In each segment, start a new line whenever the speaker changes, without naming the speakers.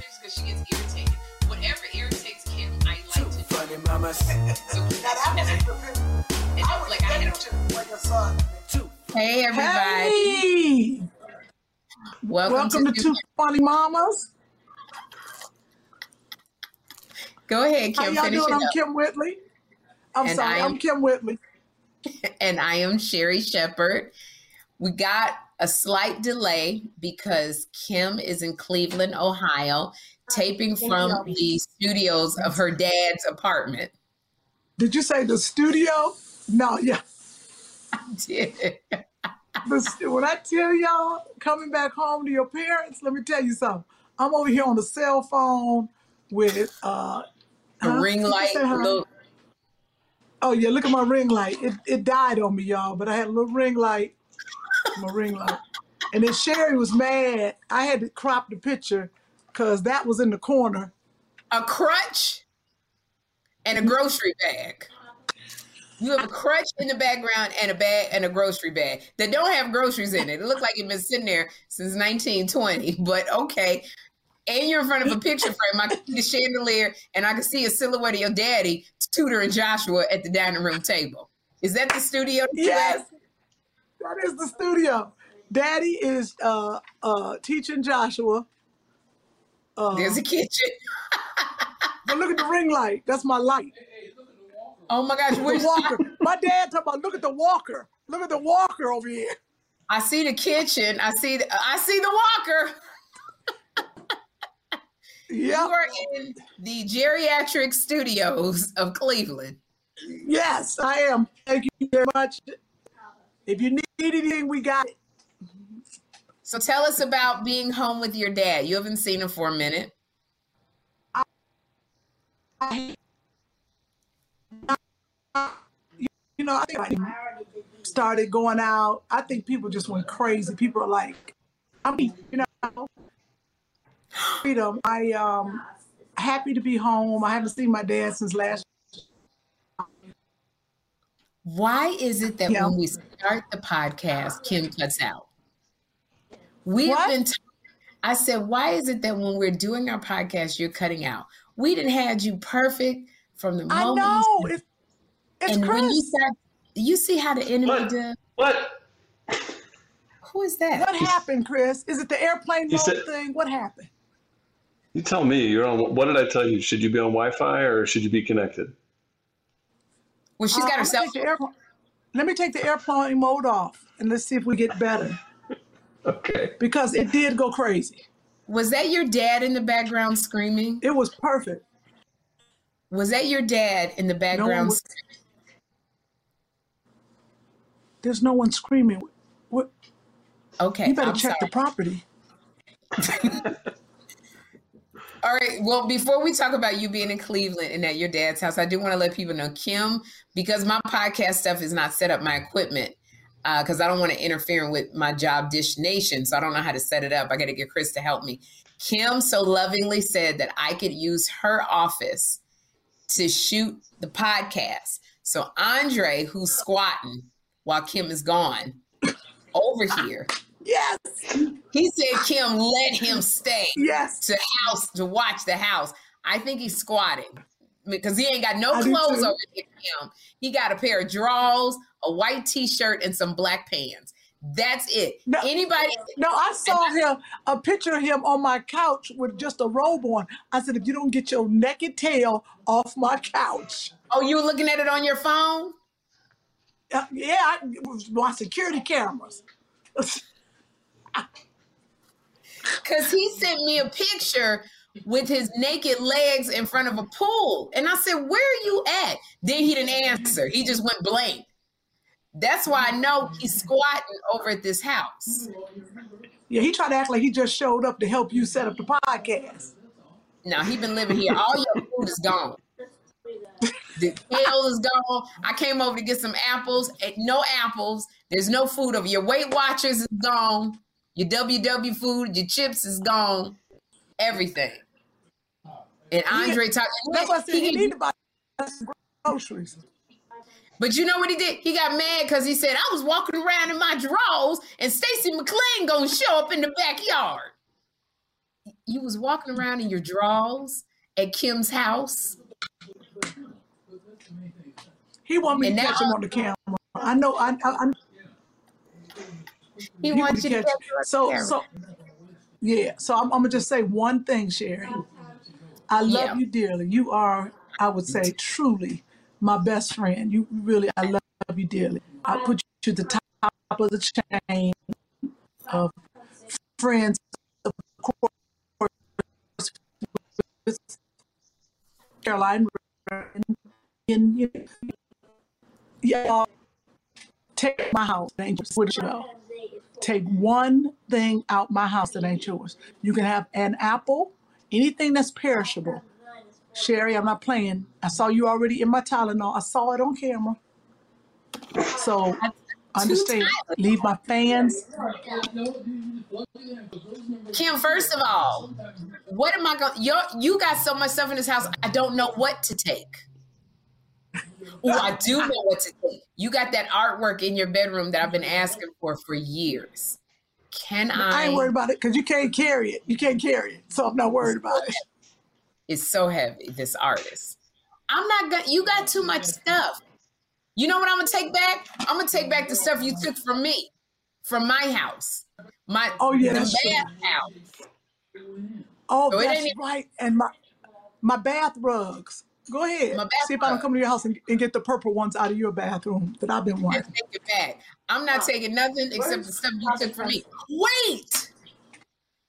pictures because she gets irritated. Whatever irritates Kim, I like to do.
Funny mamas.
So,
Now that was a
and
I
it's
would
like I had a
picture your son.
Two.
Hey, everybody.
Hey,
Welcome,
welcome to Two Funny Mamas.
Go ahead, Kim.
How
Kim.
y'all doing? I'm
up.
Kym Whitley. I'm
And
sorry,
I am-
I'm Kym Whitley.
and I am Sherri Shepherd. We got a slight delay because Kim is in Cleveland, Ohio, taping from the studios of her dad's apartment.
Did you say the studio? No, yeah.
Yeah.
The, when I tell y'all coming back home to your parents, let me tell you something. I'm over here on the cell phone with uh
The
huh?
ring light, look,
Oh yeah, look at my ring light. It it died on me, y'all, but I had a little ring light. My ring light. And then Sherry was mad. I had to crop the picture because that was in the corner.
a crutch and a grocery bag. You have a crutch in the background and a bag and a grocery bag that don't have groceries in it. It looked like it's been sitting there since 1920, but okay. And you're in front of a picture frame. I can see the chandelier and I can see a silhouette of your daddy, Tudor and Joshua at the dining room table. Is that the studio?
Yes, that is the studio. Daddy is uh uh teaching Joshua.
There's
Uh,
a kitchen.
but look at the ring light. That's my light.
Oh my gosh,
The walker. My dad talking about look at the walker. Look at the walker over here.
I see the kitchen. I see the I see the walker. You are in the geriatric studios of Cleveland.
Yes, I am. Thank you very much. If you need anything, we got it.
So tell us about being home with your dad. You haven't seen him for a minute.
I- You know, I think I started going out. I think people just went crazy. People are like, I mean, you know, freedom. I um happy to be home. I haven't seen my dad since last.
Why is it that
Yeah.
when we start the podcast, Kim cuts out? We have been. T- I said, why is it that when we're doing our podcast, you're cutting out? We didn't had you perfect from the
I
moment. you
know
said-
it's it's
and when you
Chris.
start, you see how the enemy
What?
does.
What?
Who is that?
What happened, Chris? Is it the airplane mode
said-
thing? What happened?
You tell me. You're on. What did I tell you? Should you be on Wi-Fi or should you be connected?
Well, she's
Uh,
got
I'm
her
gonna
cell
take the
phone.
airplane. Let me take the airplane mode off and let's see if we get better
Okay.
because it did go crazy.
Was that your dad in the background screaming?
It was perfect.
Was that your dad in the background?
No was- There's no one screaming. What?
okay,
You better
I'm
check
sorry.
the property.
All right. Well, before we talk about you being in Cleveland and at your dad's house, I do want to let people know, Kim, because my podcast stuff is not set up, my equipment, uh, because I don't want to interfere with my job, Dish Nation. So I don't know how to set it up. I got to get Chris to help me. Kim so lovingly said that I could use her office to shoot the podcast. So Andre, who's squatting while Kim is gone over here,
Yes.
he said, Kim, let him stay
Yes.
to house to watch the house. I think he's squatting because he ain't got no
I
clothes over him. He got a pair of drawers, a white t-shirt, and some black pants. That's it.
No.
Anybody?
No, I saw him a picture of him on my couch with just a robe on. I said, if you don't get your naked tail off my couch,
Oh, you were looking at it on your phone?
uh, yeah, I, my security cameras.
Because he sent me a picture with his naked legs in front of a pool. And I said, Where are you at? Then he didn't answer. He just went blank. That's why I know he's squatting over at this house.
Yeah, he tried to act like he just showed up to help you set up the podcast.
Now he been living here. All your food is gone. The kale is gone. I came over to get some apples. and No apples. There's no food over. Your Weight Watchers is gone. Your WW food, your chips is gone. Everything. And Andre talked.
That's why I said
he can-
need to buy groceries.
But you know what he did? He got mad because he said, I was walking around in my drawers and Stacy McLean gonna show up in the backyard. you was walking around in your drawers at Kim's house?
He want me
And
to catch him on the camera. I know. I. I, I
He wants you to
catch- so so. Yeah. So I'm, I'm gonna just say one thing, Sherry. I love
Yeah.
you dearly. You are, I would say, truly my best friend. You really, I love you dearly. I put you at the top of the chain of friends. Of course, with Caroline and, you know, yeah, take my house. It ain't yours. Where did you go? Take one thing out my house that ain't yours. You can have an apple, anything that's perishable. Sherry, I'm not playing. I saw you already in my Tylenol. I saw it on camera. So understand. Leave my fans.
Kim, first of all, what am I going? You you got so much stuff in this house. I don't know what to take. Oh, I do know what to take. You got that artwork in your bedroom that I've been asking for for years. Can I?
I ain't worried about it because you can't carry it. You can't carry it. So I'm not worried about it.
It's so heavy. This artist. I'm not gonna. You got too much stuff. You know what I'm gonna take back? I'm gonna take back the stuff you took from me, from my house, my
Oh, yeah,
the bath house.
Oh,
So
that's right. And my my bath rugs. Go ahead.
My
See if I don't come to your house and, and get the purple ones out of your bathroom that I've been
and
wanting.
take it back. I'm not taking nothing except the stuff you took from me. Wait!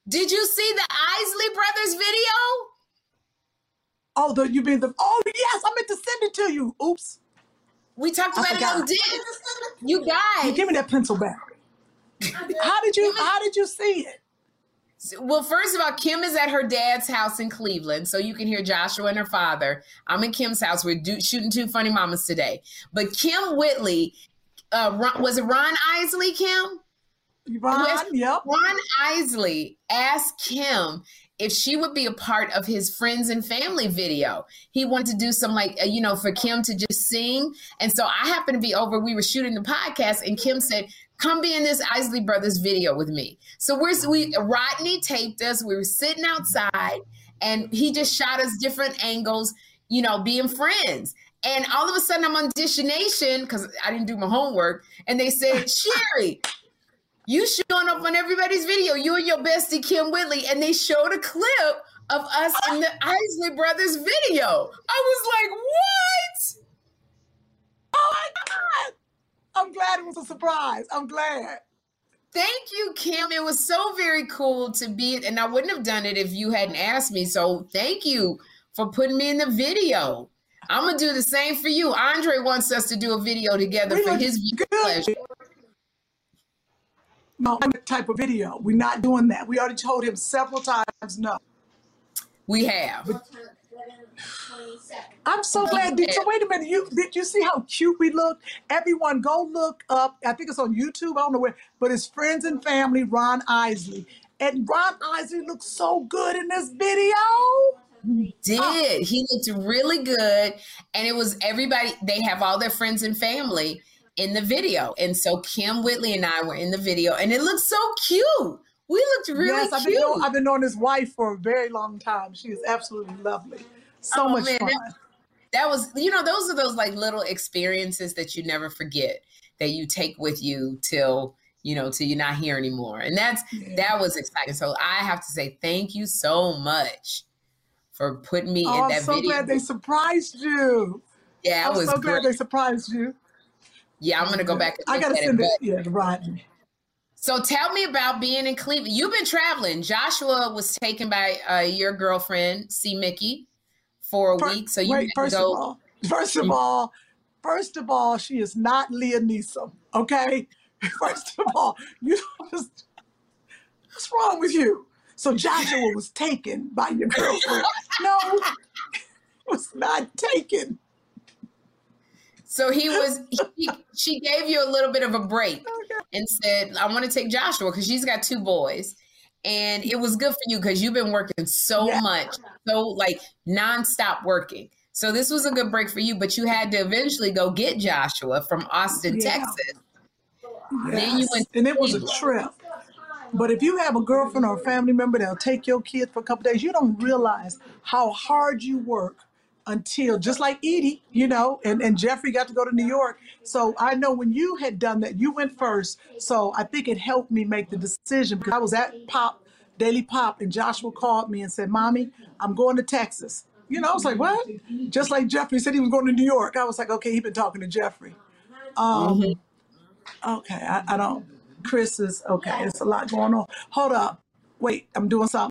Did you see the Isley Brothers video?
Oh, the you mean the oh yes, I meant to send it to you. Oops.
We talked about it on
forgot.
Dick. You
You
guys.
give me that pencil back. How did you how did you see it?
Well, first of all, Kim is at her dad's house in Cleveland, so you can hear Joshua and her father. I'm in Kim's house. We're do- shooting two funny mamas today. But Kym Whitley, uh, Ron, was it Ron Isley, Kim?
Ron,
Yes.
yep.
Ron Isley asked Kim if she would be a part of his friends and family video. He wanted to do some like uh, you know for Kim to just sing, and so I happened to be over. We were shooting the podcast, and Kim said, "Come be in this Isley Brothers video with me." So we're we Rodney taped us. We were sitting outside, and he just shot us different angles, you know, being friends. And all of a sudden, I'm on Dish Nation because I didn't do my homework, and they said, "Sherry." You showing up on everybody's video. You and your bestie Kym Whitley, and they showed a clip of us in the Isley Brothers video. I was like, "What?"
Oh my God. I'm glad it was a surprise. I'm glad.
Thank you, Kim. It was so very cool to be, and I wouldn't have done it if you hadn't asked me. So thank you for putting me in the video. I'm gonna do the same for you. Andre wants us to do a video together
We
for his
good.
pleasure.
No type of video. We're not doing that. We already told him several times no.
We have.
I'm so glad. Did, so wait a minute. You did you see how cute we look? Everyone, go look up. I think it's on YouTube. I don't know where, but it's friends and family. Ron Isley, and Ron Isley looks so good in this video.
did. He looked really good. And it was everybody, they have all their friends and family in the video. And so Kym Whitley and I were in the video, and it looked so cute. We looked really
yes, I've been,
cute.
know, I've been knowing his wife for a very long time. She is absolutely lovely. So
Oh,
much
man,
fun.
that- that was, you know, those are those like little experiences that you never forget that you take with you till, you know, till you're not here anymore. And that's,
Yeah.
that was exciting. So I have to say thank you so much for putting me
Oh,
in
I'm
that
so
video.
glad they surprised you.
yeah,
I'm
was
so
great.
glad they surprised you.
Yeah, I'm gonna go back and
I gotta
it.
send it. Yeah, to Rodney.
So tell me about being in Cleveland. You've been traveling. Joshua was taken by uh, your girlfriend, C. Mickey, for a
Fir-
week. So you
wait, first
go.
of all, first of mm. all, first of all, she is not Liam Neeson. Okay, first of all, you just what's wrong with you? So Joshua was taken by your girlfriend. No, was not taken.
so he was. He, she gave you a little bit of a break
Okay.
and said, "I want to take Joshua because she's got two boys." And it was good for you because you've been working so
Yeah.
much, so like nonstop working. So this was a good break for you, but you had to eventually go get Joshua from Austin,
Yeah.
Texas. Then you went
and it was a trip. But if you have a girlfriend or a family member that'll take your kids for a couple days, you don't realize how hard you work until just like Edie, you know, and, and Jeffrey got to go to New York. So I know when you had done that, you went first. So I think it helped me make the decision because I was at Pop, Daily Pop, and Joshua called me and said, Mommy, I'm going to Texas. You know, I was like, what? Just like Jeffrey said he was going to New York. I was like, okay, he's been talking to Jeffrey. Um, okay, I, I don't, Chris is, okay, it's a lot going on. Hold up. Wait, I'm doing something.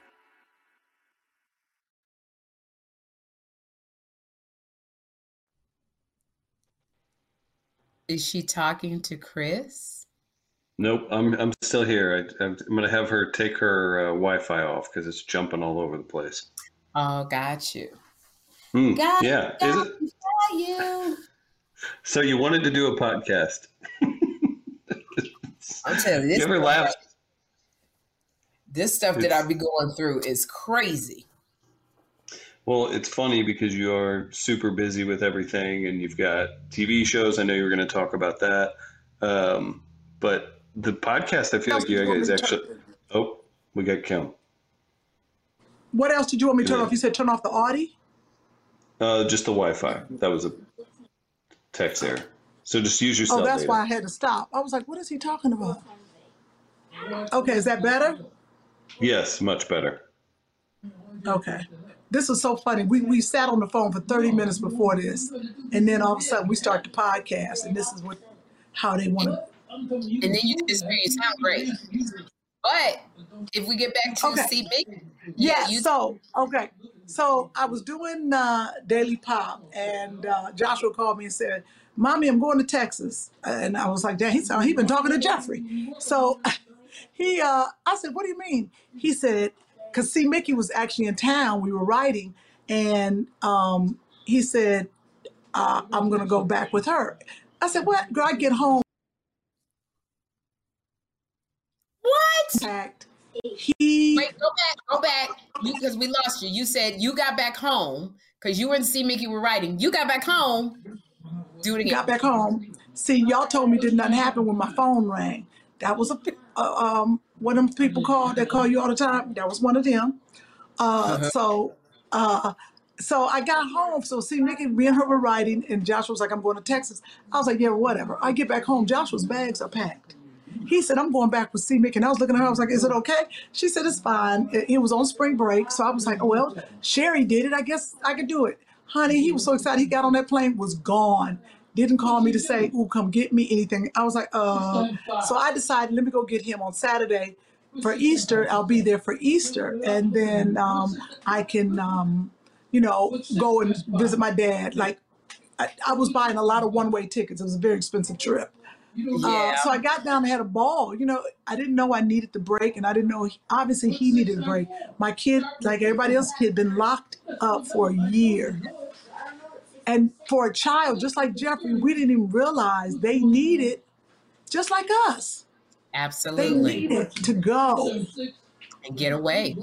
Is she talking to Chris?
Nope, I'm I'm still here. I, I'm, I'm gonna have her take her uh, Wi-Fi off because it's jumping all over the place.
Oh, got you.
Hmm,
Got
yeah, is it?
Got you.
So you wanted to do a podcast?
I'm telling you, this,
You ever laugh?
this stuff that I be going through is crazy.
Well, it's funny because you are super busy with everything, and you've got TV shows. I know you were going to talk about that, um, but the podcast, I feel like you guys actually. Oh, we got Kim.
What else did you want me to turn
Yeah.
off? You said turn off the Audi?
Uh, just the Wi-Fi. That was a text there. So just use your cell
Oh, that's
data.
why I had to stop. I was like, what is he talking about? Okay, is that better?
Yes, much better.
Okay. This was so funny. We we sat on the phone for 30 minutes before this, and then all of a sudden we start the podcast, and this is what how they want to.
And then you just you sound great. But if we get back to
Okay.
see me,
Yeah.
you
so okay. So I was doing uh, Daily Pop, and uh, Joshua called me and said, "Mommy, I'm going to Texas." And I was like, "Dad, he's he been talking to Jeffrey." So he, uh, I said, "What do you mean?" He said, "Cause see, Mickey was actually in town. We were writing, and um, he said, uh, I'm gonna go back with her." I said, "What? Girl, I get home."
what?
Packed. He
Wait, go back, go back, because we lost you. You said you got back home because you and C Mickey were writing. You got back home. Do it again.
got back home. See, y'all told me did nothing happen when my phone rang. That was a uh, um one of them people call that call you all the time. That was one of them. Uh, so uh, so I got home. So see, Nikki, me and her were riding, and Joshua was like, "I'm going to Texas." I was like, "Yeah, whatever." I get back home. Joshua's bags are packed. He said, "I'm going back with C. Mick," and I was looking at her. I was like, "Is it okay?" She said, "It's fine." It, it was on spring break, so I was like, "Oh well, Sherry did it. I guess I could do it." Honey, he was so excited. He got on that plane, was gone. Didn't call me to say, "Ooh, come get me," anything. I was like, "Uh." So I decided, let me go get him on Saturday. for Easter, I'll be there for Easter, and then um, I can, um, you know, go and visit my dad. Like I, I was buying a lot of one-way tickets. It was a very expensive trip. Uh, so I got down and had a ball. You know, I didn't know I needed the break, and I didn't know obviously he needed a break. My kid, like everybody else, kid, been locked up for a year. And for a child, just like Jeffrey, we didn't even realize they needed, just like us, they
Absolutely.
needed to go.
And get away.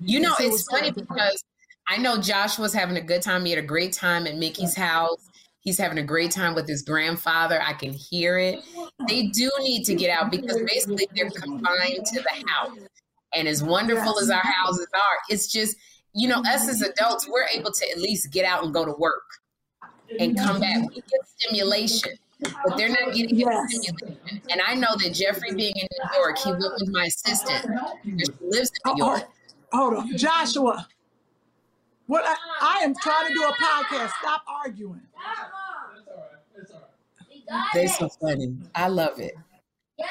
You know, it's
it's
funny because I know Josh was having a good time. He had a great time at Mickey's house. He's having a great time with his grandfather. I can hear it. They do need to get out because basically they're confined to the house. And as wonderful as our houses are, it's just, you know, us as adults, we're able to at least get out and go to work and come back. We get stimulation, but they're not getting any
Yes.
stimulation. And I know that Jeffrey being in New York, he went with my assistant. She lives in New York.
oh, hold on, Joshua. What I, I am trying to do a podcast. Stop arguing.
They're so funny. I love it. Yeah.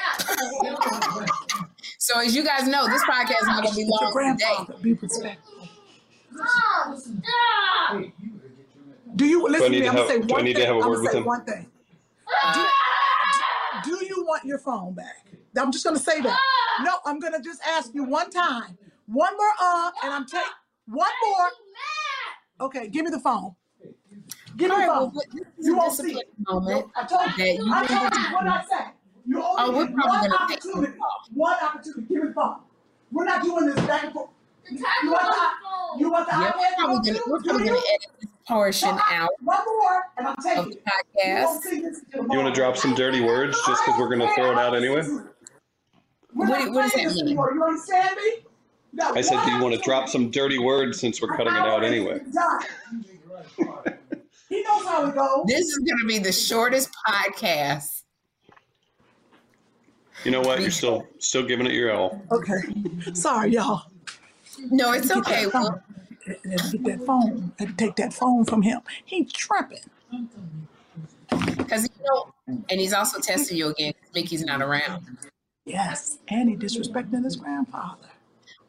So as you guys know, this podcast is not gonna be
Your
long today.
be respectful. Do you
I
listen to me? I'm gonna
have-
say
do I
one
need to
thing.
have a
I'm
word
gonna
with
say
him?
one thing. Do, do you want your phone back? I'm just gonna say that. No, I'm gonna just ask you one time. One more uh, and I'm taking one more. Okay, give me the phone. Give me the phone.
what- this is
You won't see
moment.
I told you.
you
I told you what I said. You only
Oh, we're probably
one
gonna take this
opportunity. One opportunity. Give me the phone. We're not doing this back and forth. You want the, you want the
Yeah,
iPad
we're probably
to
gonna,
go
we're probably gonna edit this portion
So I-
out
One more, and I'm
of
taking
the
it.
Podcast.
see this until
You want to drop some dirty words just because we're going to throw it out anyway?
What what does that mean?
anymore. You understand me? You got
I said, do you want to drop some dirty words since we're cutting it out anyway?
He knows how it goes.
This is gonna be the shortest podcast.
You know what? You're still still giving it your all.
Okay. Sorry, y'all.
No, it's okay. Well,
I had get that phone. I had take that phone from him. He tripping.
because you know, and he's also testing you again. 'cause Mickey's not around.
Yes, and he disrespecting his grandfather.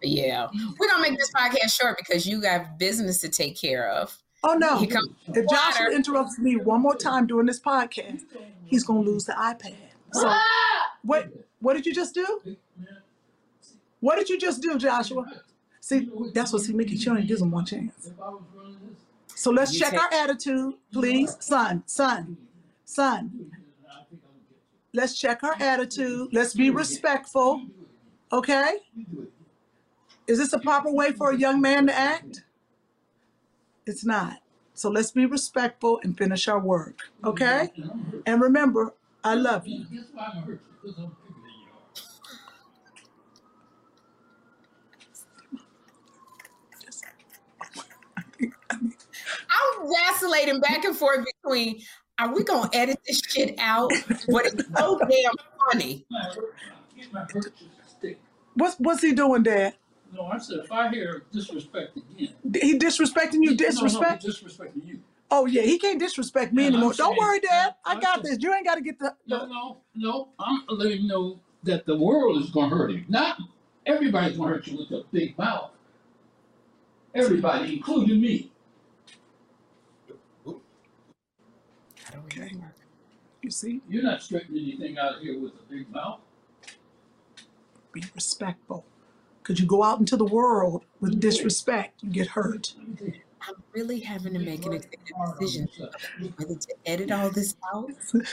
Yeah, we're gonna make this podcast short because you got business to take care of.
Oh no!
Here comes
If Joshua
water.
interrupts me one more time during this podcast, he's gonna lose the iPad. So, ah! what? What did you just do? What did you just do, Joshua? See, that's what see Mickey. She only gives him one chance. So let's check our attitude, please, son, son, son. Let's check our attitude. Let's be respectful. Okay? Is this a proper way for a young man to act? It's not. So let's be respectful and finish our work. Okay? And remember, I love you.
I'm vacillating back and forth between are we gonna edit this shit out? But it's so damn funny.
What's what's he doing, Dad?
No, I said if I hear disrespect again.
He disrespecting you, disrespect?
No, no, disrespecting you.
Oh yeah, he can't disrespect me
Yeah, I'm
anymore. Don't
saying-
worry, Dad. I
I'm
got
saying-
this. You ain't got to get the.
No,
the
no, no. I'm letting you know that the world is going to hurt him. Not everybody's going to hurt you with a big mouth. Everybody, including me.
How do we okay. You see,
You're not straightening anything out here with a big mouth.
be respectful. Cause you go out into the world with disrespect, you get hurt.
I'm really having to make an executive decision whether to edit all this out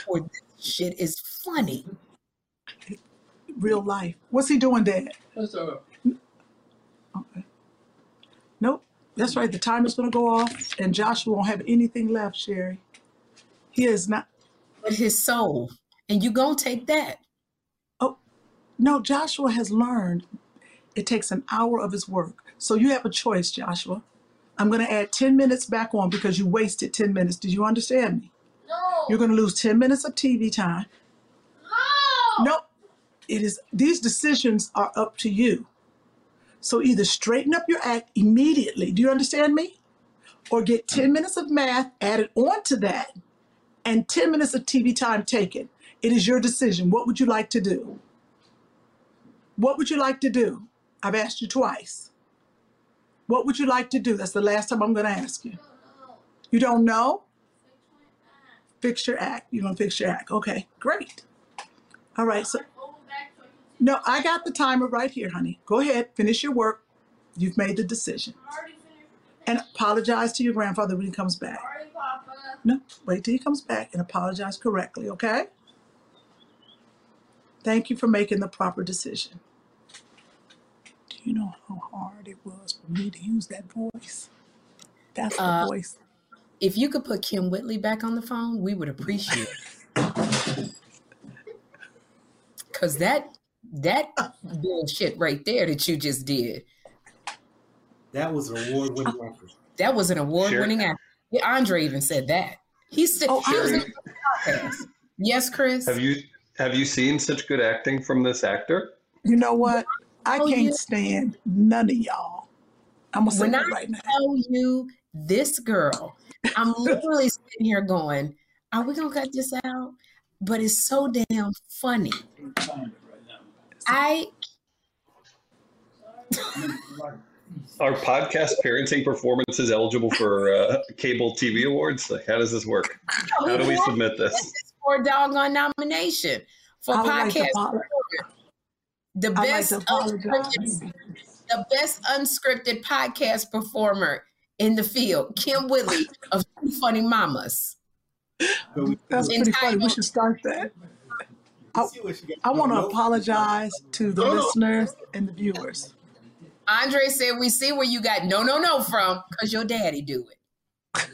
or this shit is funny.
Real life. What's he doing, Dad?
That's all
Okay. Nope. That's right. The timer's gonna go off, and Joshua won't have anything left, Sherry. He is not.
But his soul. And you gonna take that.
Oh, no. Joshua has learned it takes an hour of his work. So you have a choice, Joshua. I'm gonna add 10 minutes back on because you wasted 10 minutes. Did you understand me? No. You're gonna lose 10 minutes of TV time. No, it is these decisions are up to you. So either straighten up your act immediately. Do you understand me? Or get 10 minutes of math added onto that and 10 minutes of TV time taken. It is your decision. What would you like to do? What would you like to do? I've asked you twice. What would you like to do? That's the last time I'm going to ask you. You don't know? Fix your act. You're going to fix your act. Okay, great. All right. So, no, I got the timer right here, honey. Go ahead, finish your work. You've made the decision. And apologize to your grandfather when he comes back. No, wait till he comes back and apologize correctly, okay? Thank you for making the proper decision. Do you know how hard it was for me to use that voice? That's the
Uh,
voice.
If you could put Kym Whitley back on the phone, we would appreciate it. Cause that that bullshit right there that you just did,
That was an award winning record.
that was an award-winning
Sure.
act. Yeah, Andre even said that. He said
Oh,
he was in
Sherry,
the podcast. Yes, Chris.
have you have you seen such good acting from this actor?
You know what? I
Oh,
can't
yeah.
stand none of y'all. I'm gonna say
When
that
I
right now.
tell you this girl, I'm literally sitting here going, "Are we gonna cut this out?" But it's so damn funny. I
Are podcast parenting performances eligible for uh, cable TV awards? Like, how does this work? How do we submit this?
This for a doggone nomination for
I would
podcast.
apo-
the
I'd like
best,
to apologize.
unscripted, the best unscripted podcast performer in the field, Kym Whitley of Funny Mamas.
That's pretty funny. We should start that. I, I want to apologize to the listeners and the viewers.
Andre said, "We see where you got no, no, no from, cause your daddy do it."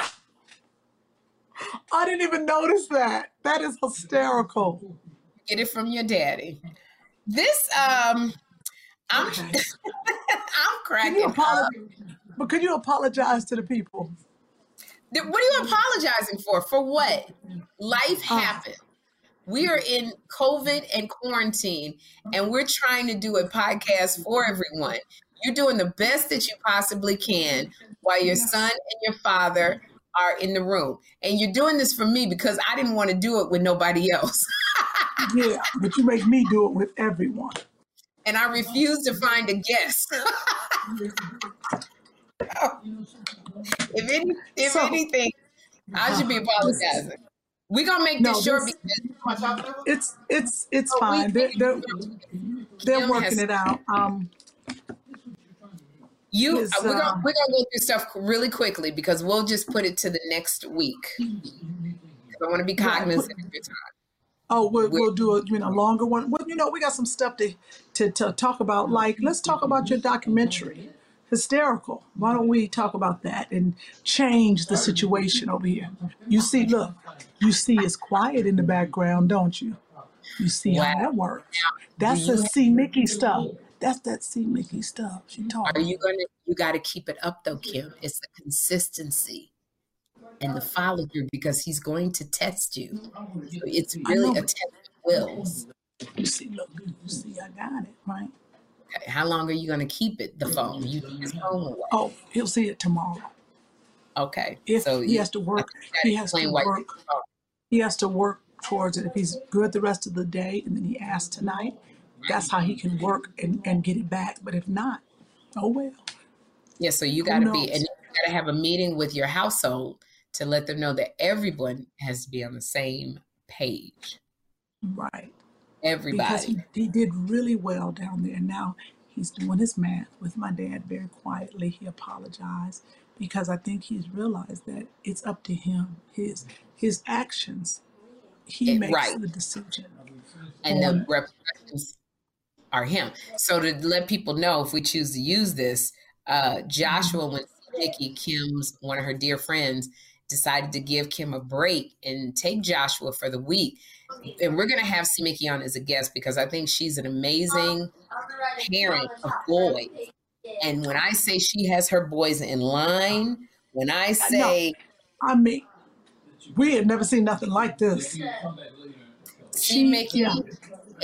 I didn't even notice that. That is hysterical.
Get it from your daddy. This, um, I'm,
Okay.
I'm
Can you
cracking up.
apologize? But could you apologize to the people?
What are you apologizing for? For what? Life
Oh.
We are mm-hmm. in COVID and quarantine, and we're trying to do a podcast for everyone. You're doing the best that you possibly can while your son and your father are in the room. And you're doing this for me because I didn't want to do it with nobody else.
Yeah, but you make me do it with everyone.
and I refuse to find a guest. if any, if
So-
anything, I should be apologizing. We're gonna make this
No,
short
this-
because
It's it's it's
Oh,
fine. They're, they're, they're working it out. Um,
you
is,
we're gonna
uh,
we're gonna go through stuff really quickly because we'll just put it to the next week. I want to be
Right,
cognizant
put-
of your time.
oh, we'll,
We-
we'll do a you know longer one. Well, you know, we got some stuff to, to to talk about. Like, let's talk about your documentary, hysterical. Why don't we talk about that and change the situation over here? You see, look, you see, it's quiet in the background, don't you? You see how that works. That's the C Mickey stuff. That's that C Mickey stuff. She
Are you gonna? You got to keep it up though, Kim. It's the consistency and the follow through because he's going to test you. So it's really a test of wills.
You see, look, you see, I got it right.
How long are you going to keep it? The phone? You his phone away.
Oh, he'll see it tomorrow.
Okay.
If
so
he has to work, he has to
explain why you
work.
take the phone.
He has to work towards it. If he's good the rest of the day, and then he asks tonight, that's how he mm-hmm. can work and, and get it back. But if not, oh well.
Yeah. So you got to be, and you got to have a meeting with your household to let them know that everyone has to be on the same page.
Right. Because
Everybody.
he, he did really well down there. Now he's doing his math with my dad very quietly. He apologized because I think he's realized that it's up to him. His his actions. He makes
right.
the decision.
and the
on
repercussions are him. So to let people know, if we choose to use this, uh, Joshua, when Nikki Kim's one of her dear friends decided to give Kim a break and take Joshua for the week, and we're gonna have C. Mickey on as a guest because I think she's an amazing parent of boys. And when I say she has her boys in line, when I say
I mean, we had never seen nothing like this.
C. Mickey,
yeah.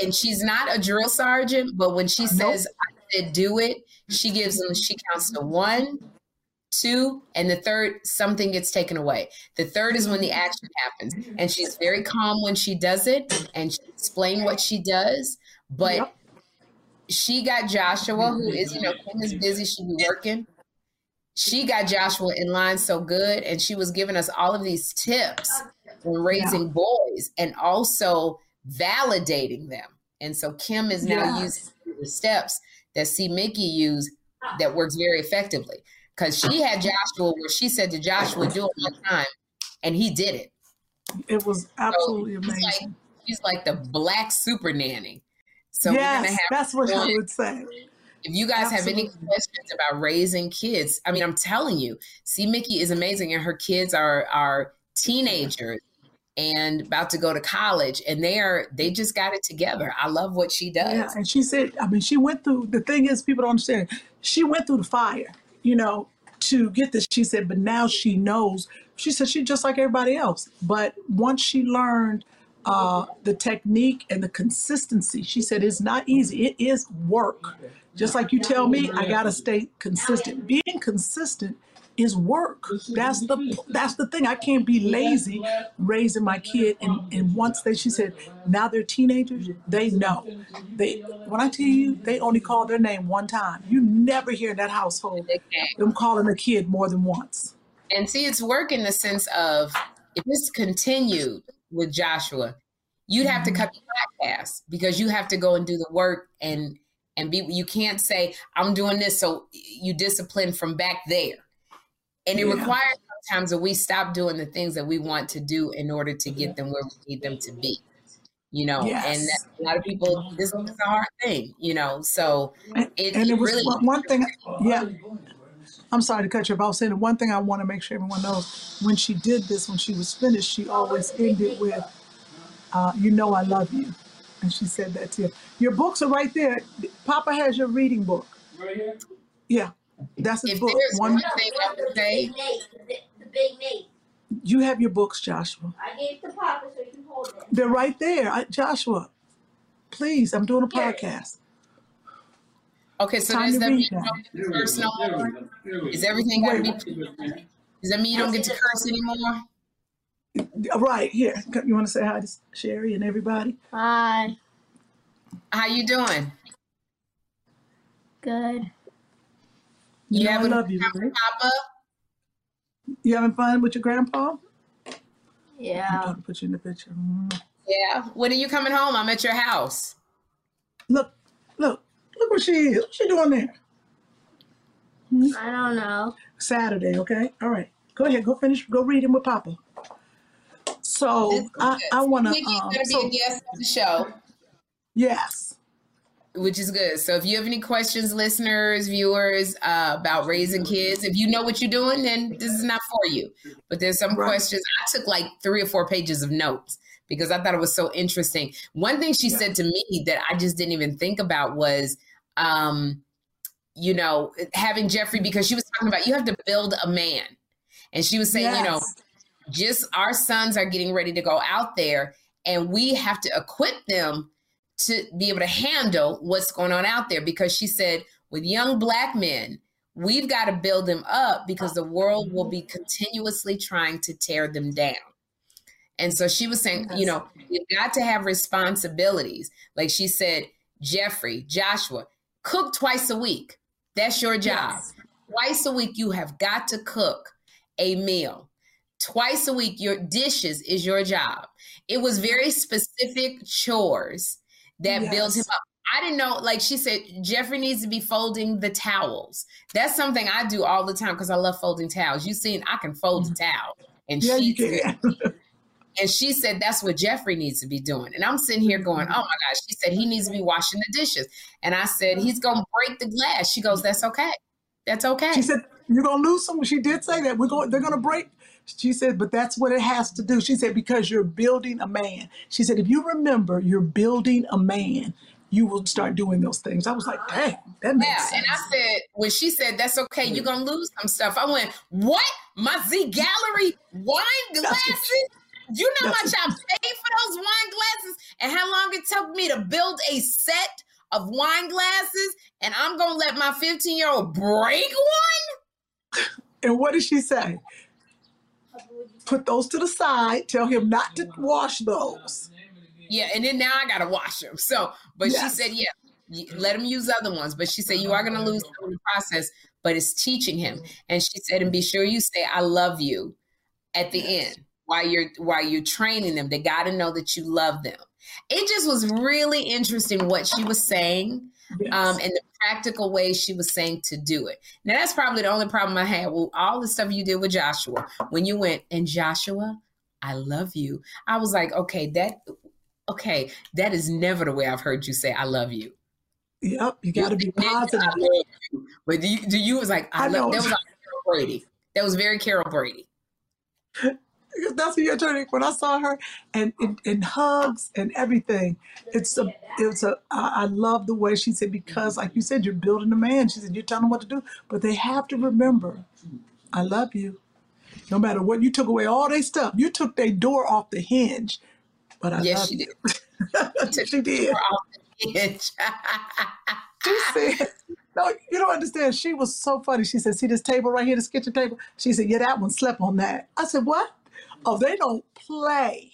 and she's not a drill sergeant, but when she says I said do it, she gives them she counts to one, two, and the third something gets taken away. The third is when the mm-hmm. action happens, mm-hmm. and she's very calm when she does it, and she explain what she does. But
Yep.
she got Joshua, who is, you know, Kim is busy, she be working. She got Joshua in line so good, and she was giving us all of these tips on raising yeah. boys and also validating them. And so Kim is now yes. using the steps that C. Mickey used that works very effectively. Because she had Joshua where she said to Joshua, do it one time, and he did it.
It was absolutely so amazing.
Like, she's like the black super nanny.
So yes, that's what I would say.
If you guys Absolutely. have any questions about raising kids, I mean, I'm telling you, see, Mickey is amazing, and her kids are are teenagers and about to go to college and they are they just got it together i love what she does yeah,
and she said i mean she went through the thing is people don't understand she went through the fire you know to get this she said but now she knows. She said she's just like everybody else. But once she learned uh, the technique and the consistency she said it's not easy. It is work just like you tell me i gotta stay consistent being consistent is work. That's the that's the thing. I can't be lazy raising my kid. And and once they, she said, now they're teenagers. They know. They when I tell you, they only call their name one time. You never hear in that household them calling a kid more than once.
And see, it's work in the sense of if this continued with Joshua, you'd have to mm-hmm. cut the podcast because you have to go and do the work and and be you can't say i'm doing this so you discipline from back there and it yeah. requires sometimes that we stop doing the things that we want to do in order to get them where we need them to be. You know, yes. and that, a lot of people, this is a hard thing, you know. So it,
and it was really one thing, yeah. I'm sorry to cut you off. I was saying the one thing I want to make sure everyone knows when she did this, when she was finished, she always ended with, uh, "You know, I love you," and she said that to you. Your books are right there. Papa has your reading book. Right here. Yeah. That's his if book. One, one thing I would say, the big Nate. You have your books, Joshua. I gave to Papa so you can hold it. They're right there, I, Joshua. Please, I'm doing a podcast.
Okay, so does that mean personal? Is everything going to be? Does that mean you don't get to curse anymore?
Right here. You want to say hi to Sherry and everybody?
Hi.
How you doing?
Good.
You, know, I love you, right? Papa? You having fun with your grandpa?
Yeah.
I'm to put you in the picture. Mm.
Yeah. When are you coming home? I'm at your house.
Look, look, look what she is. What's she doing there?
I don't know.
Saturday, okay? All right. Go ahead. Go finish. Go read him with Papa. So I, I want to.
Um, gonna be so, a guest on the show.
Yes
which is good. So if you have any questions, listeners, viewers, uh, about raising kids, if you know what you're doing, then this is not for you. But there's some right. questions. I took like three or four pages of notes because I thought it was so interesting. One thing she yeah. said to me that I just didn't even think about was, um, you know, having Jeffrey because she was talking about you have to build a man, and she was saying, yes. you know, just our sons are getting ready to go out there, and we have to equip them to be able to handle what's going on out there. Because she said with young black men we've got to build them up because the world will be continuously trying to tear them down. And so she was saying you know you've got to have responsibilities. Like she said jeffrey joshua cook twice a week. That's your job. Yes. twice a week you have got to cook a meal twice a week your dishes is your job it was very specific chores that yes. builds him up. I didn't know, like she said, Jeffrey needs to be folding the towels. That's something I do all the time because I love folding towels. You've seen I can fold a mm-hmm. towel and yeah, she and she said that's what Jeffrey needs to be doing. And I'm sitting here going, mm-hmm. Oh my gosh, she said he needs to be washing the dishes. And I said, He's gonna break the glass. She goes, That's okay. That's okay.
She said, You're gonna lose some. She did say that. We're going they're gonna break she said, but that's what it has to do. She said, because you're building a man. She said, if you remember you're building a man, you will start doing those things. I was like, dang, that makes yeah, sense.
And I said, when she said, that's okay, you're going to lose some stuff. I went, what? My Z Gallerie wine glasses? You know how much I paid for those wine glasses and how long it took me to build a set of wine glasses? And I'm going to let my 15 year old break one?
And what did she say? Put those to the side. Tell him not to wash those.
Yeah, and then now I gotta wash them. So, but yes. she said, yeah, Let him use other ones, but she said you are going to lose in the process, but it's teaching him. Mm-hmm. And she said, and be sure you say "I love you" at the end while you're while you're training them. They got to know that you love them. It just was really interesting what she was saying, um, and the practical way she was saying to do it. Now that's probably the only problem I had. Well, all the stuff you did with Joshua when you went and Joshua, I love you. I was like, okay, that okay, that is never the way I've heard you say I love you.
Yep, you got to be positive.
I love you. But do you, do you was like I,
I
love
know.
that was like Carol Brady. That was very Carol Brady.
That's what you're turning. When I saw her and in, in hugs and everything, it's a, it's a. I I love the way she said because, like you said, you're building a man. She said you're telling them what to do, but they have to remember, I love you. No matter what, you took away all their stuff. You took their door off the hinge, but I
Yes,
love
she
you.
did.
she did. She said, "No, you don't understand." She was so funny. She said, "See this table right here, this kitchen table." She said, "Yeah, that one slept on that." I said, "What? Oh, they don't play.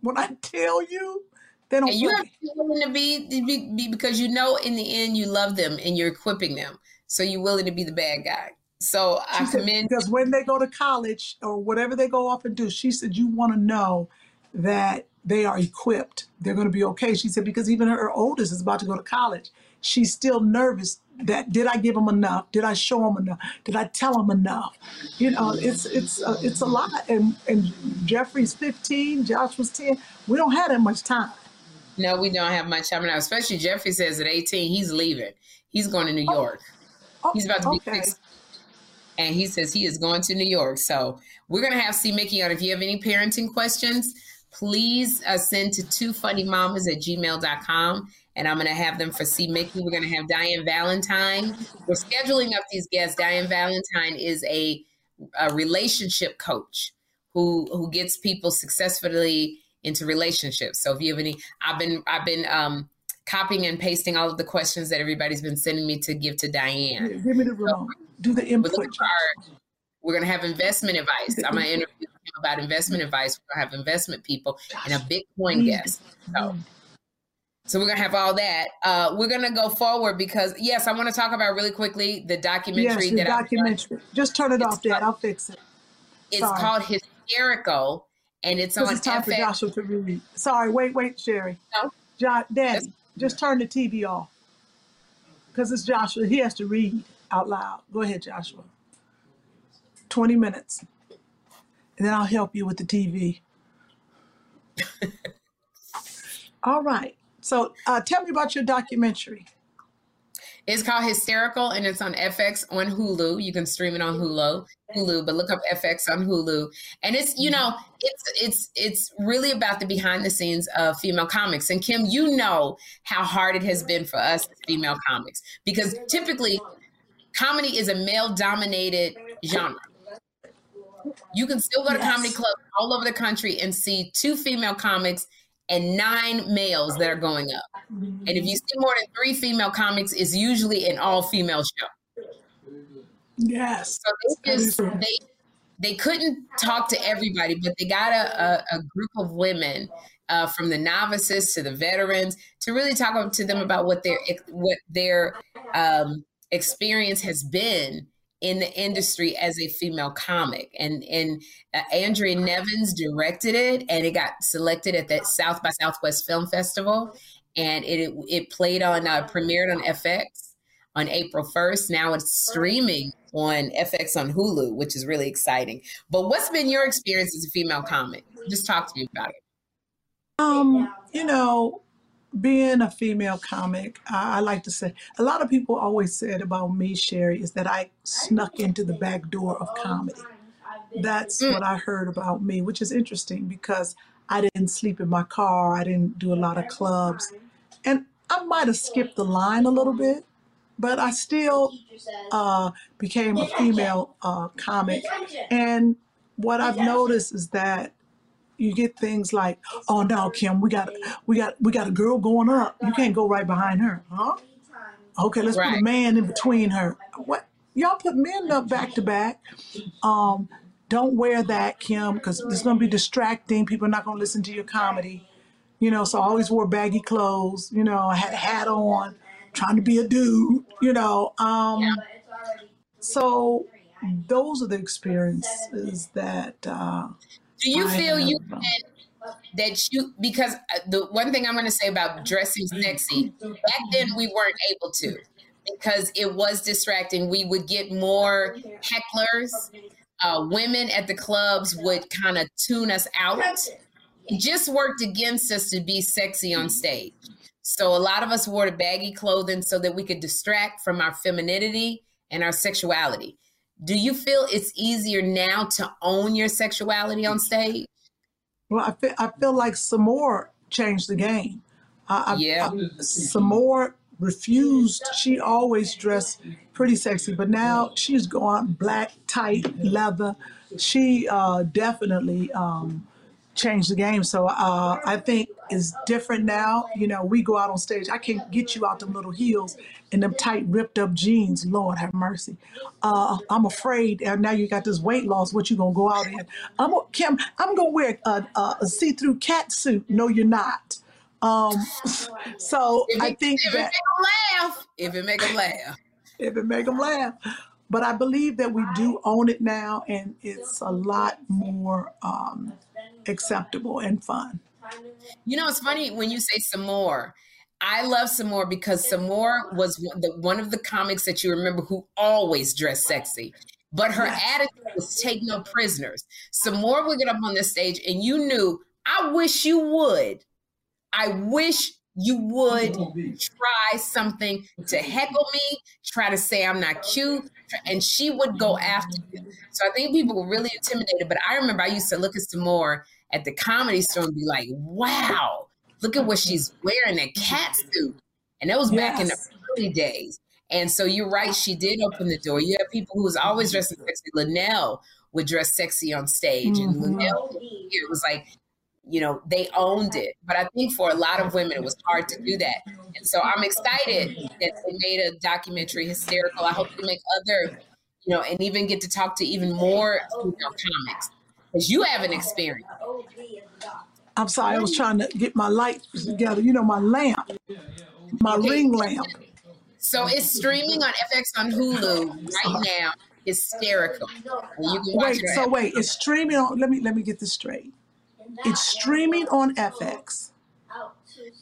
When I tell you, they don't
and you
play."
have to be willing to be, to be, be because you know in the end you love them and you're equipping them, so you're willing to be the bad guy. So I
said,
commend.
because when they go to college or whatever they go off and do, she said, you want to know that they are equipped. They're going to be okay. She said, because even her oldest is about to go to college. She's still nervous that did I give them enough? Did I show them enough? Did I tell them enough? You know, it's it's uh, it's a lot. And and Jeffrey's 15, Josh was 10. We don't have that much time.
No, we don't have much time now. Especially Jeffrey says at 18 he's leaving. He's going to New York. he's about to be
okay.
16. And he says he is going to New York. So we're going to have see Mickey on. If you have any parenting questions, please uh, send to two funny mamas at gmail.com. And I'm going to have them for C. Mickey. We're going to have Diane Valentine. We're scheduling up these guests. Diane Valentine is a, a relationship coach who who gets people successfully into relationships. So if you have any, I've been I've been um, copying and pasting all of the questions that everybody's been sending me to give to Diane.
Give me the remote. Do the
We're,
input.
our- we're gonna have investment advice. I'm gonna interview him about investment advice. We're gonna have investment people and a Bitcoin guest. So, so we're gonna have all that. Uh, we're gonna go forward because yes, I want to talk about really quickly the documentary
Yes, the
that I
documentary. Just turn it off, Dad. I'll fix it.
it's
Sorry.
called Hysterical and it's on
it's time for Joshua to read. Sorry, wait, wait, Sherry.
No.
Jo- Daddy, just turn the TV off. Because it's Joshua. He has to read out loud. Go ahead, Joshua. 20 minutes. And then I'll help you with the TV. All right. So uh, tell me about your documentary.
It's called Hysterical and it's on FX on Hulu. You can stream it on Hulu, Hulu, but look up FX on Hulu. And it's, you know, it's it's it's really about the behind the scenes of female comics. And Kim, you know how hard it has been for us female comics because typically comedy is a male dominated genre. You can still go to comedy clubs all over the country and see two female comics and nine males that are going up. And if you see more than three female comics, it's usually an all female show.
Yes.
So they just they they couldn't talk to everybody, but they got a, a, a group of women uh, from the novices to the veterans to really talk to them about what their what their um, experience has been in the industry as a female comic. And and uh, Andrea Nevins directed it, and it got selected at the South by Southwest Film Festival, and it it played on uh, premiered on FX on April 1st. Now it's streaming on FX on Hulu, which is really exciting. But what's been your experience as a female comic? Just talk to me about it.
Um, you know, being a female comic, I, I like to say a lot of people always said about me, Sherry, is that I snuck into the back door of comedy. That's what I heard about me, which is interesting because I didn't sleep in my car, I didn't do a lot of clubs, and I might have skipped the line a little bit, but I still uh, became a female uh, comic. And what I've noticed is that you get things like, "Oh no, Kim, we got we got we got a girl going up. You can't go right behind her, huh? Okay, let's put a
Right.
man in between her. What y'all put men up back to back? Um, don't wear that, Kim, because it's gonna be distracting. People are not gonna listen to your comedy. You know, so I always wore baggy clothes. You know, I had a hat on, trying to be a dude, you know. Um, so those are the experiences that. Uh,
Do you
I
feel you can, that you because uh, the one thing I'm going to say about dressing sexy back then we weren't able to because it was distracting. We would get more hecklers. Uh, women at the clubs would kind of tune us out. It just worked against us to be sexy on stage. So a lot of us wore the baggy clothing so that we could distract from our femininity and our sexuality. Do you feel it's easier now to own your sexuality on stage?
Well, I feel, I feel like Sommore changed the game. I,
Yeah.
I, Sommore refused. She always dressed pretty sexy, but now she's going black, tight leather. She uh, definitely um, changed the game. So uh, I think it's different now. You know, we go out on stage. I can't get you out them little heels and them tight, ripped up jeans. Lord have mercy. Uh, I'm afraid. And now you got this weight loss. What you gonna go out in? I'm Kim. I'm gonna wear a, a, a see-through cat suit. No, you're not. Um, so I think
if it
that
make them laugh, if it make them laugh.
if it make them laugh. But I believe that we do own it now, and it's a lot more um, acceptable and fun.
You know, it's funny when you say Sommore. I love Sommore because Sommore was one, of the comics that you remember who always dressed sexy. But her attitude was take no prisoners. Sommore would get up on the stage and you knew, I wish you would. I wish you would try something to heckle me, try to say I'm not cute, and she would go after you. So I think people were really intimidated. But I remember I used to look at Sommore at the comedy store and be like, wow, look at what she's wearing, that cat suit. And that was back in the early days. And so you're right, she did open the door. You have people who was always dressing sexy. Luenell would dress sexy on stage, and
Mhm.
Luenell, it was like, you know, they owned it. But I think for a lot of women, it was hard to do that. And so I'm excited that they made a documentary hysterical. I hope they make other, you know, and even get to talk to even more female comics because you have an experience.
I'm sorry, I was trying to get my lights together. You know, my lamp, my
Okay.
ring lamp.
So it's streaming on FX on Hulu right now. Hysterical. And you can watch
Wait, so wait, it's streaming on. Let me let me get this straight. It's streaming on FX.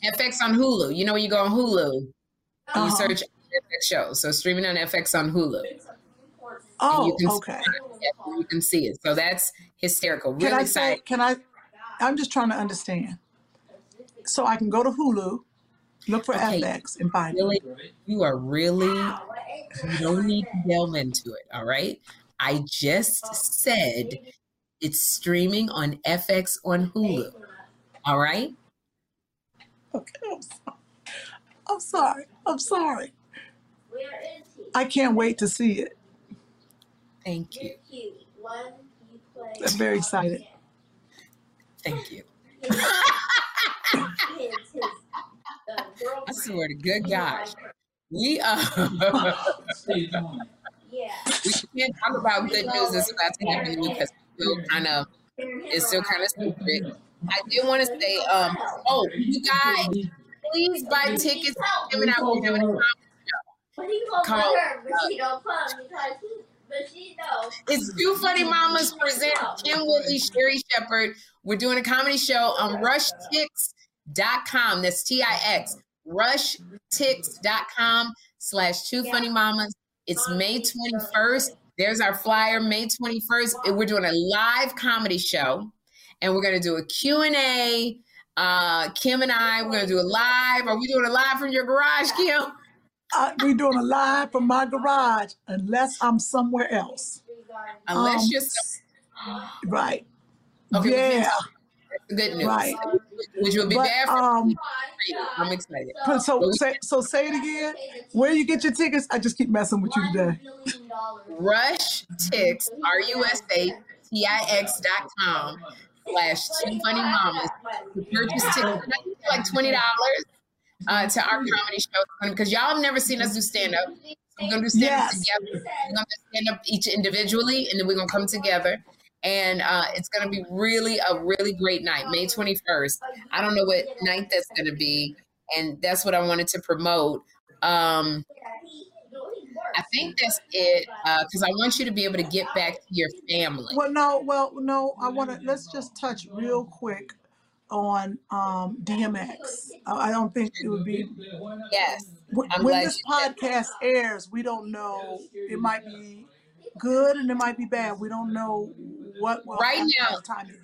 FX on Hulu. You know when you go on Hulu, you
Uh-huh.
search FX shows. So streaming on FX on Hulu.
Oh,
you can
okay.
you can see it. So that's hysterical.
Can
Really
I say?
excited.
Can I? I'm just trying to understand. So I can go to Hulu, look for
Okay.
FX, and find it.
Really, you are really you don't need to delve into it. All right. I just said it's streaming on FX on Hulu. All right.
Okay, I'm sorry. I'm sorry. I'm sorry. I can't wait to see it.
Thank you.
I'm very excited.
Thank you. I swear to good gosh. We are. uh we can't talk about good news that's about to happen because it's still kind of it's still kind of secret. I did want to say, um, oh, you guys, please buy tickets to Kim and I will having a comedy show. Called, It's Two Funny Mamas present Kym Whitley, Sherri Shepherd. We're doing a comedy show on rushtix.com. That's T-I-X. Rushtix.com slash Two Funny Mamas. It's May 21st. There's our flyer, May 21st. We're doing a live comedy show. And we're going to do a Q&A. Uh, Kim and I, we're going to do a live. Are we doing a live from your garage, Kim?
Uh, we're doing a live from my garage, unless I'm somewhere else.
Unless
Um,
you're some,
Right.
Okay,
yeah.
Good news.
Right.
Which will be
But,
bad for
um.
I'm excited.
So say so say it again. Where you get your tickets? I just keep messing with you today.
Rush Tix, R U S A T I X dot com slash two funny mamas to purchase tickets. I like twenty dollars uh, to our comedy show because y'all have never seen us do stand up. We're gonna do stand up
Yes.
together. We're gonna stand up each individually, and then we're gonna come together. And uh, it's gonna be really a really great night, May twenty first. I don't know what night that's gonna be, and that's what I wanted to promote. Um, I think that's it because I want you to be able to get back to your family.
Well, no, well, no. I want to let's just touch real quick on um, DMX. I I don't think it would be
Yes,
when
I'm
when
glad
this
you said
podcast airs. We don't know. It might be good and it might be bad. We don't know what will
right
happen by
now.
the time. it-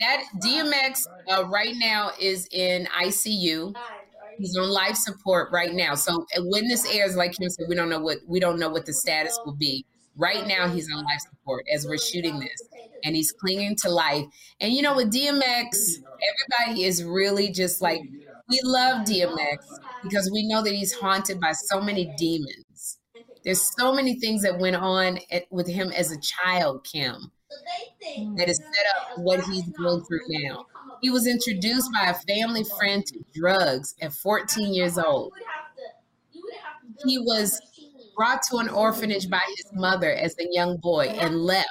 That DMX uh, right now is in ICU. He's on life support right now. So uh, when this airs, like Kim said, we don't know what we don't know what the status will be. Right now, he's on life support as we're shooting this, and he's clinging to life. And you know, with DMX, everybody is really just like we love DMX because we know that he's haunted by so many demons. There's so many things that went on at, with him as a child, Kim that has set up what he's going through now. He was introduced by a family friend to drugs at 14 years old. He was brought to an orphanage by his mother as a young boy and left.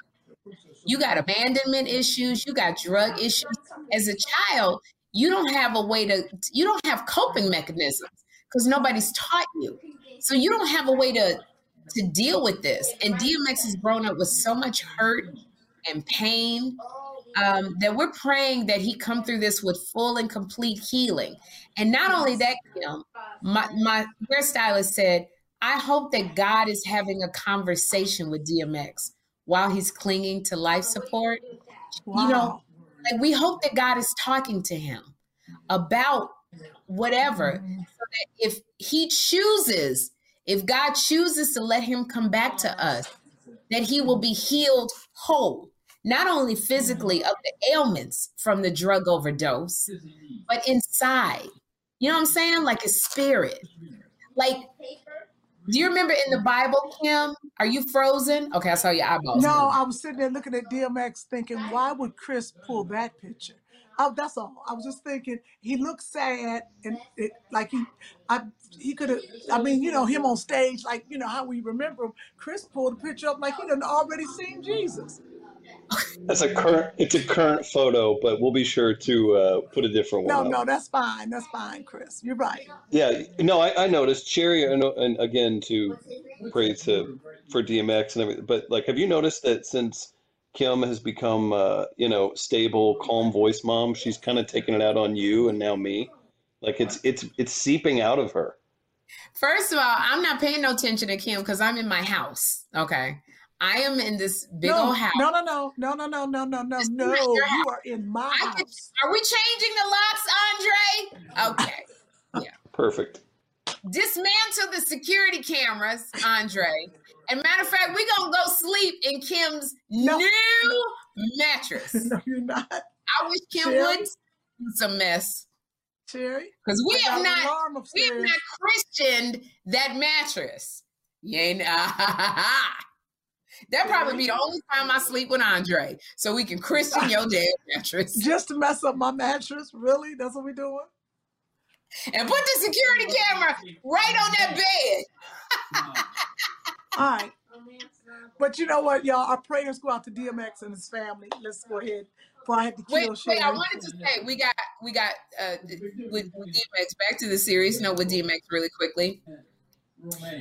You got abandonment issues, you got drug issues. As a child, you don't have a way to, you don't have coping mechanisms because nobody's taught you. So you don't have a way to to deal with this. And DMX has grown up with so much hurt and pain um, that we're praying that he come through this with full and complete healing. And not only that, Kim, my, my hairstylist said, I hope that God is having a conversation with DMX while he's clinging to life support. You know, like we hope that God is talking to him about whatever. So that if he chooses, if God chooses to let him come back to us, that he will be healed whole, not only physically of the ailments from the drug overdose, but inside. You know what I'm saying? Like his spirit. Like, do you remember in the Bible, Kim? Are you frozen? Okay, I saw your eyeballs.
No. I was sitting there looking at DMX thinking, why would Chris pull that picture? Oh, that's all. I was just thinking he looked sad and it like he I he could have I mean, you know, him on stage, like, you know, how we remember him. Chris pulled a picture up like he done already seen Jesus.
That's a current. It's a current photo, but we'll be sure to uh, put a different one
No,
up.
no, that's fine. That's fine, Chris. You're right.
Yeah, no, I, I noticed Cherry, and, and again to praise to for DMX and everything. But like, have you noticed that since Kim has become, uh, you know, stable, calm voice mom, she's kind of taken it out on you and now me. Like it's it's it's seeping out of her.
First of all, I'm not paying no attention to Kim because I'm in my house. Okay. I am in this big
no,
old house.
no, no, no, no, no, no, no, no, no, no. You are in my
I could-
house.
are we changing the locks, Andre? Okay. Yeah.
Perfect.
Dismantle the security cameras, Andre. And matter of fact, we're gonna go sleep in Kim's
No.
new mattress.
No, you're not.
I wish Kim
Cherry?
would do some mess.
Cherry.
Because we have not we have not christianed that mattress. You ain't that probably be the only time I sleep with Andre. So we can christian your damn mattress.
Just to mess up my mattress? Really? That's what we're doing?
And put the security camera right on that bed.
All right. But you know what, y'all? Our prayers go out to DMX and his family. Let's go ahead. Before I have to
Wait,
kill
wait, I wanted to say we got we got uh with, with DMX back to the series note with DMX really quickly.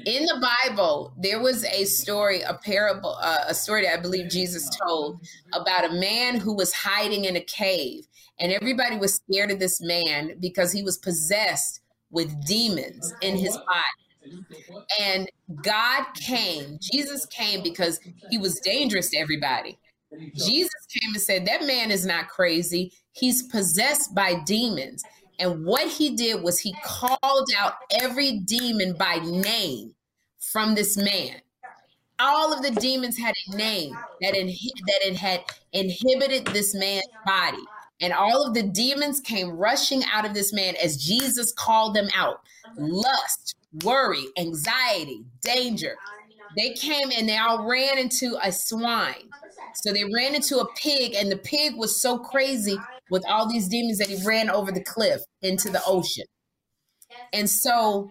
In the Bible, there was a story, a parable, uh, a story that I believe Jesus told about a man who was hiding in a cave, and everybody was scared of this man because he was possessed with demons in his body. And God came, Jesus came because he was dangerous to everybody. Jesus came and said, That man is not crazy. He's possessed by demons. And what he did was he called out every demon by name from this man. All of the demons had a name that, inhi- that it had inhibited this man's body. And all of the demons came rushing out of this man as Jesus called them out lust, worry, anxiety, danger. They came and they all ran into a swine. So they ran into a pig, and the pig was so crazy with all these demons that he ran over the cliff into the ocean. And so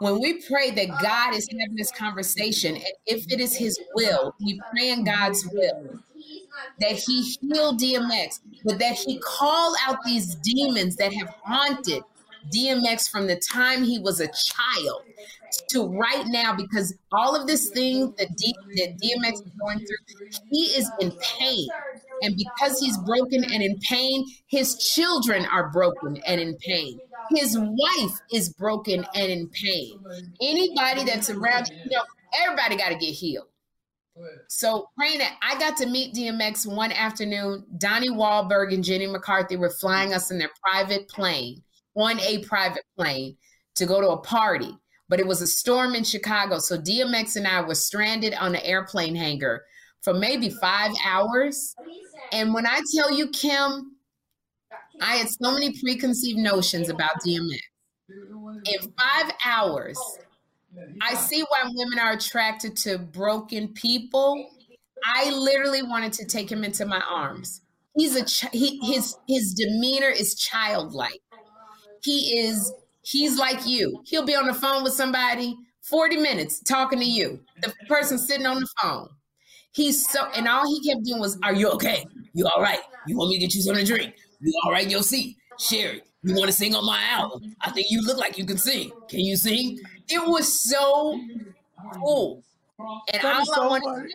when we pray that God is having this conversation, and if it is his will, we pray in God's will that he heal DMX, but that he call out these demons that have haunted DMX from the time he was a child to right now because all of this thing that, D, that DMX is going through, he is in pain. And because he's broken and in pain, his children are broken and in pain. His wife is broken and in pain. Anybody that's around, you know, everybody got to get healed. So praying that I got to meet DMX one afternoon. Donnie Wahlberg and Jenny McCarthy were flying us in their private plane, on a private plane, to go to a party. But it was a storm in Chicago. So DMX and I were stranded on an airplane hangar for maybe five hours. And when I tell you, Kim, I had so many preconceived notions about DMX. In five hours, I see why women are attracted to broken people. I literally wanted to take him into my arms. He's a ch- he, his his demeanor is childlike. He is he's like you. He'll be on the phone with somebody 40 minutes talking to you. The person sitting on the phone. He's so and all he kept doing was, "Are you okay? You all right? You want me to get you something to drink? You all right your seat? Sherry, you want to sing on my album? I think you look like you can sing. Can you sing? It was so cool. And all
is
I wanted.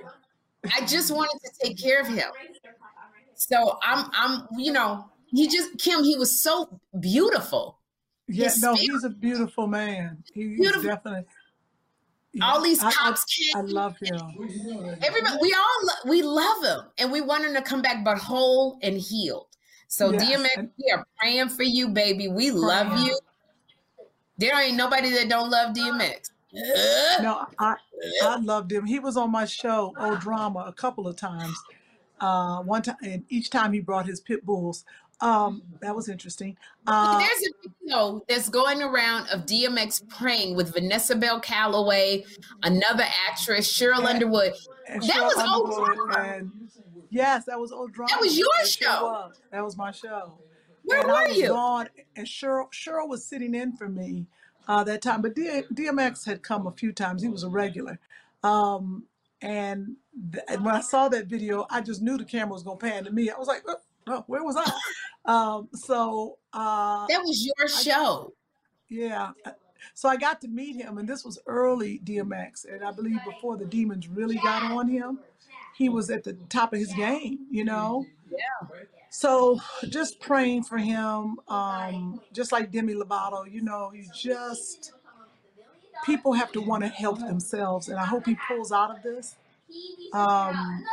I just wanted to take care of him. So I'm, I'm, you know, he just Kim. He was so beautiful.
Yeah,
His
no,
spirit-
he's a beautiful man. He, he's
Beautiful.
Definitely.
All these
I- I-
cops
I, love him.
Everybody, we all lo- we love him, and we want him to come back, but whole and healed. So
Yes,
DMX, we are praying for you, baby. We love you. There ain't nobody that don't love DMX.
No, I I loved him. He was on my show, Oh Drama, a couple of times. Uh, one time, and each time he brought his pit bulls. Um, that was interesting. Uh,
There's a video that's going around of DMX praying with Vanessa Bell Calloway, another actress, Cheryl
And-
Underwood.
and
That
Cheryl
was old drama.
and yes, that was old drama.
That was your show.
was. That was my show.
Where
and
were you?
gone, and Cheryl Cheryl was sitting in for me uh, that time. But D, DMX had come a few times. He was a regular. Um, and, th- and when I saw that video, I just knew the camera was going to pan to me. I was like, oh, oh, where was I? Um, so uh,
That was your show.
yeah. So I got to meet him, and this was early DMX, and I believe before the demons really got on him, he was at the top of his game, you know.
Yeah.
So just praying for him, um, just like Demi Lovato, you know, you just people have to want to help themselves, and I hope he pulls out of this. Um,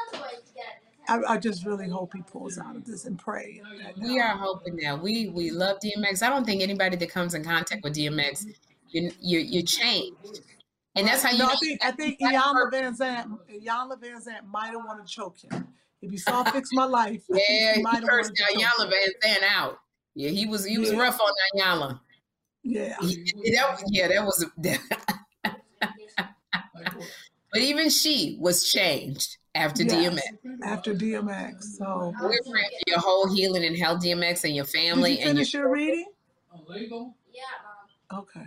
I, I just really hope he pulls out of this and pray. that,
We are hoping that we we love DMX. I don't think anybody that comes in contact with DMX, you you you changed, and that's how you.
No,
know
I think I think Iyanla. Vanzant, Iyanla Vanzant might have wanted to choke him. If you saw Fix My Life,
Yeah,
he
he cursed Iyanla. Van Zandt out. Yeah, he was he was
Yeah.
rough on Iyanla.
Yeah.
He- that was- yeah, that was. but even she was changed after
Yes,
DMX.
After DMX. So
We're praying for your whole healing and health, DMX, and your
did
family
you
and your
finish your reading?
Illegal? Yeah.
Okay.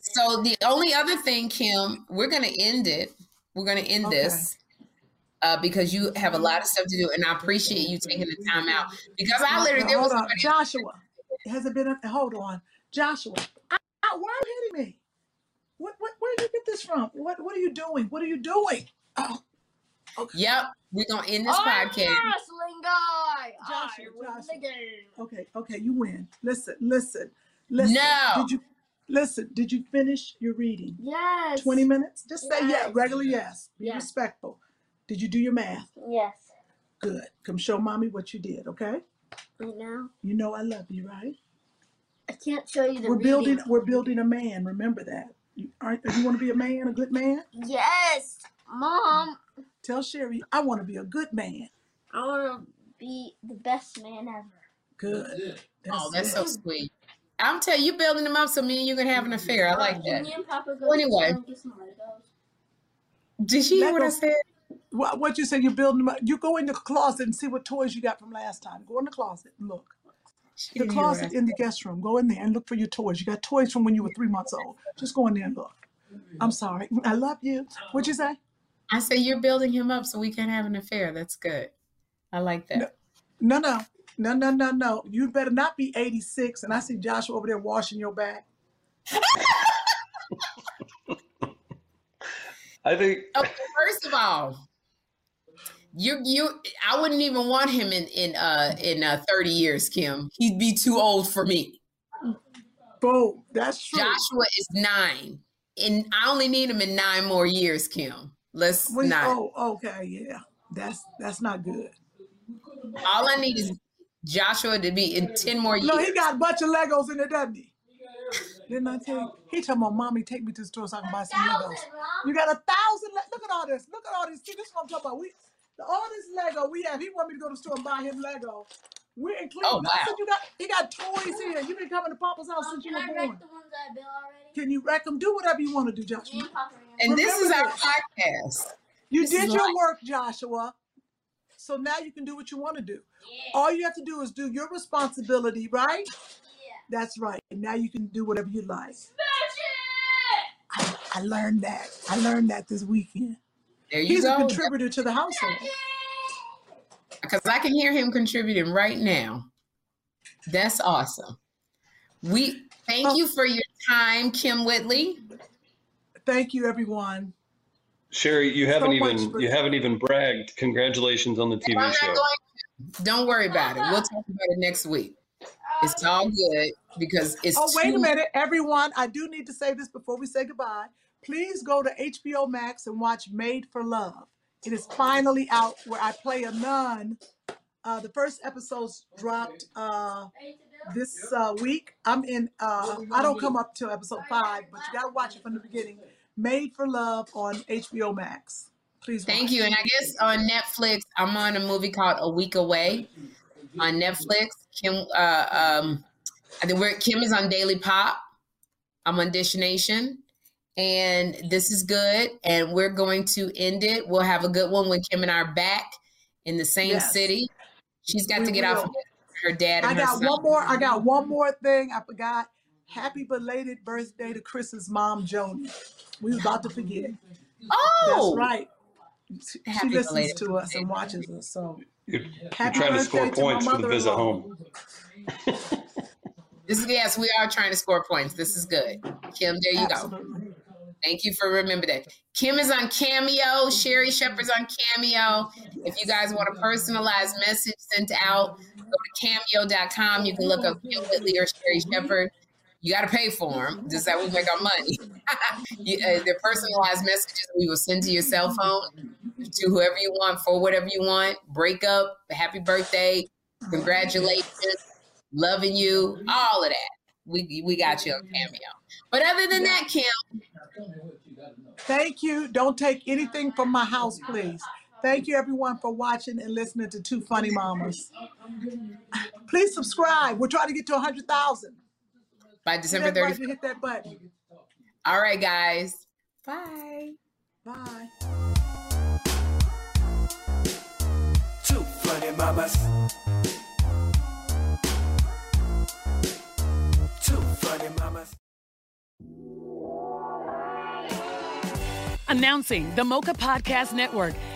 So the only other thing, Kim, we're gonna end it. We're gonna end
Okay.
this uh, because you have a lot of stuff to do, and I appreciate you taking the time out. Because I
Now,
literally there was somebody.
Joshua. Has it been a hold on. Joshua. I, I, why are you hitting me? What, what where did you get this from? What what are you doing? What are you doing? Oh,
Yep, we're gonna end this
I'm a
podcast.
wrestling guy.
Joshua,
I win
Joshua.
the game.
okay, okay, you win. Listen, listen, listen.
No.
Did you listen? Did you finish your reading?
Yes.
20 minutes? Just say yeah,
Yes.
regular yes. Be
Yes.
respectful. Did you do your math?
Yes.
Good. Come show mommy what you did, okay?
Right now,
You know I love you, right?
I can't show you the
We're building
reading.
we're building a man, remember that. You aren't you want to be a man, a good man?
Yes, mom.
Tell Sherry, I want to be a good man.
I want to be the best man ever.
Good.
Oh, that's
it.
so sweet. I'm telling you, building them up so me and you can have an affair. I like that.
me and Papa go
Well, anyway.
and get some Legos?
Did she hear what I said?
What, what you say you're building them up. You go in the closet and see what toys you got from last time. Go in the closet and look.
She
The
didn't hear what I
closet in the guest room. Go in there and look for your toys. You got toys from when you were three months old. Just go in there and look. I'm sorry. I love you. What'd you say?
I said you're building him up so we can have an affair. That's good. I like that.
No, no, No, no, no, no. You better not be 86. And I see Joshua over there washing your back.
I think
Okay, first of all, you you I wouldn't even want him in in uh in uh 30 years, Kim. He'd be too old for me.
Boom. That's true.
Joshua is nine. And I only need him in nine more years, Kim. Let's
What
not.
oh, okay, yeah. That's that's not good.
All I need is Joshua to be in 10 more years.
No, he got a bunch of Legos in there, doesn't he? Didn't I tell you? He told my mommy, take me to the store so I can buy some Legos. You got a thousand. Le- Look at all this. Look at all this. See, this is what I'm talking about. We all this Lego we have. He want me to go to the store and buy him Lego. We're in Cleveland.
Oh,
I
wow.
said you got he got toys here. You've been coming to Papa's house since you were
Can I
born.
wreck the ones I built already?
Can you wreck them? Do whatever you want to do, Joshua.
And
this is our
this.
podcast.
You
This
did your
life.
work, Joshua. So now you can do what you want to do. All you have to do is do your responsibility, right? Yeah. That's right. And now you can do whatever you like. I, I learned that. I learned that this weekend.
There you
He's a contributor to the household.
Because I can hear him contributing right now. That's awesome. We thank
Oh.
you for your time, Kym Whitley.
Thank you, everyone.
Sherry, you haven't
much
even
for-
you haven't even bragged. Congratulations on the
I'm
TV show.
going. Don't worry about it. We'll talk about it next week. It's all good because it's
Oh, wait a minute, everyone. I do need to say this before we say goodbye. Please go to HBO Max and watch Made for Love. It is finally out where I play a nun. Uh, the first episode's dropped uh, this uh, week. I'm in, uh, I don't come up till episode five, but you got to watch it from the beginning. Made for Love on HBO Max. Please
Thank
watch.
you. And I guess on Netflix, I'm on a movie called A Week Away on Netflix. Kim, uh, um, I think we're Kim is on Daily Pop. I'm on Dish Nation, and this is good. And we're going to end it. We'll have a good one when Kim and I are back in the same
Yes.
city. She's got
We
to get
will.
from her dad
I got one more. I got one more thing. I forgot. Happy belated birthday to Chris's mom, Joni. We was about to forget.
Oh,
That's right. She
Happy
listens
belated
to us and watches us. So
You're, you're trying to score
to
points for the visit home.
This is yes, we are trying to score points. This is good. Kim, there you go. Thank you for remember that. Kim is on Cameo. Sherri Shepherd's on Cameo. If you guys want a personalized message sent out, go to cameo.com. You can look up Kym Whitley or Sherri Shepherd. You got to pay for them. This is how we make our money. you, uh, they're personalized messages we will send to your cell phone to whoever you want for whatever you want. Breakup, happy birthday, congratulations, loving you, all of that. We, we got you on Cameo. But other than that, Kim,
Thank you. Don't take anything from my house, please. Thank you, everyone, for watching and listening to Two Funny Mamas. Please subscribe. We're trying to get to 100,000.
By December
everybody
30th.
to hit that button.
All right, guys. Bye.
Bye.
Two funny mamas. Two funny mamas.
Announcing the Mocha Podcast Network,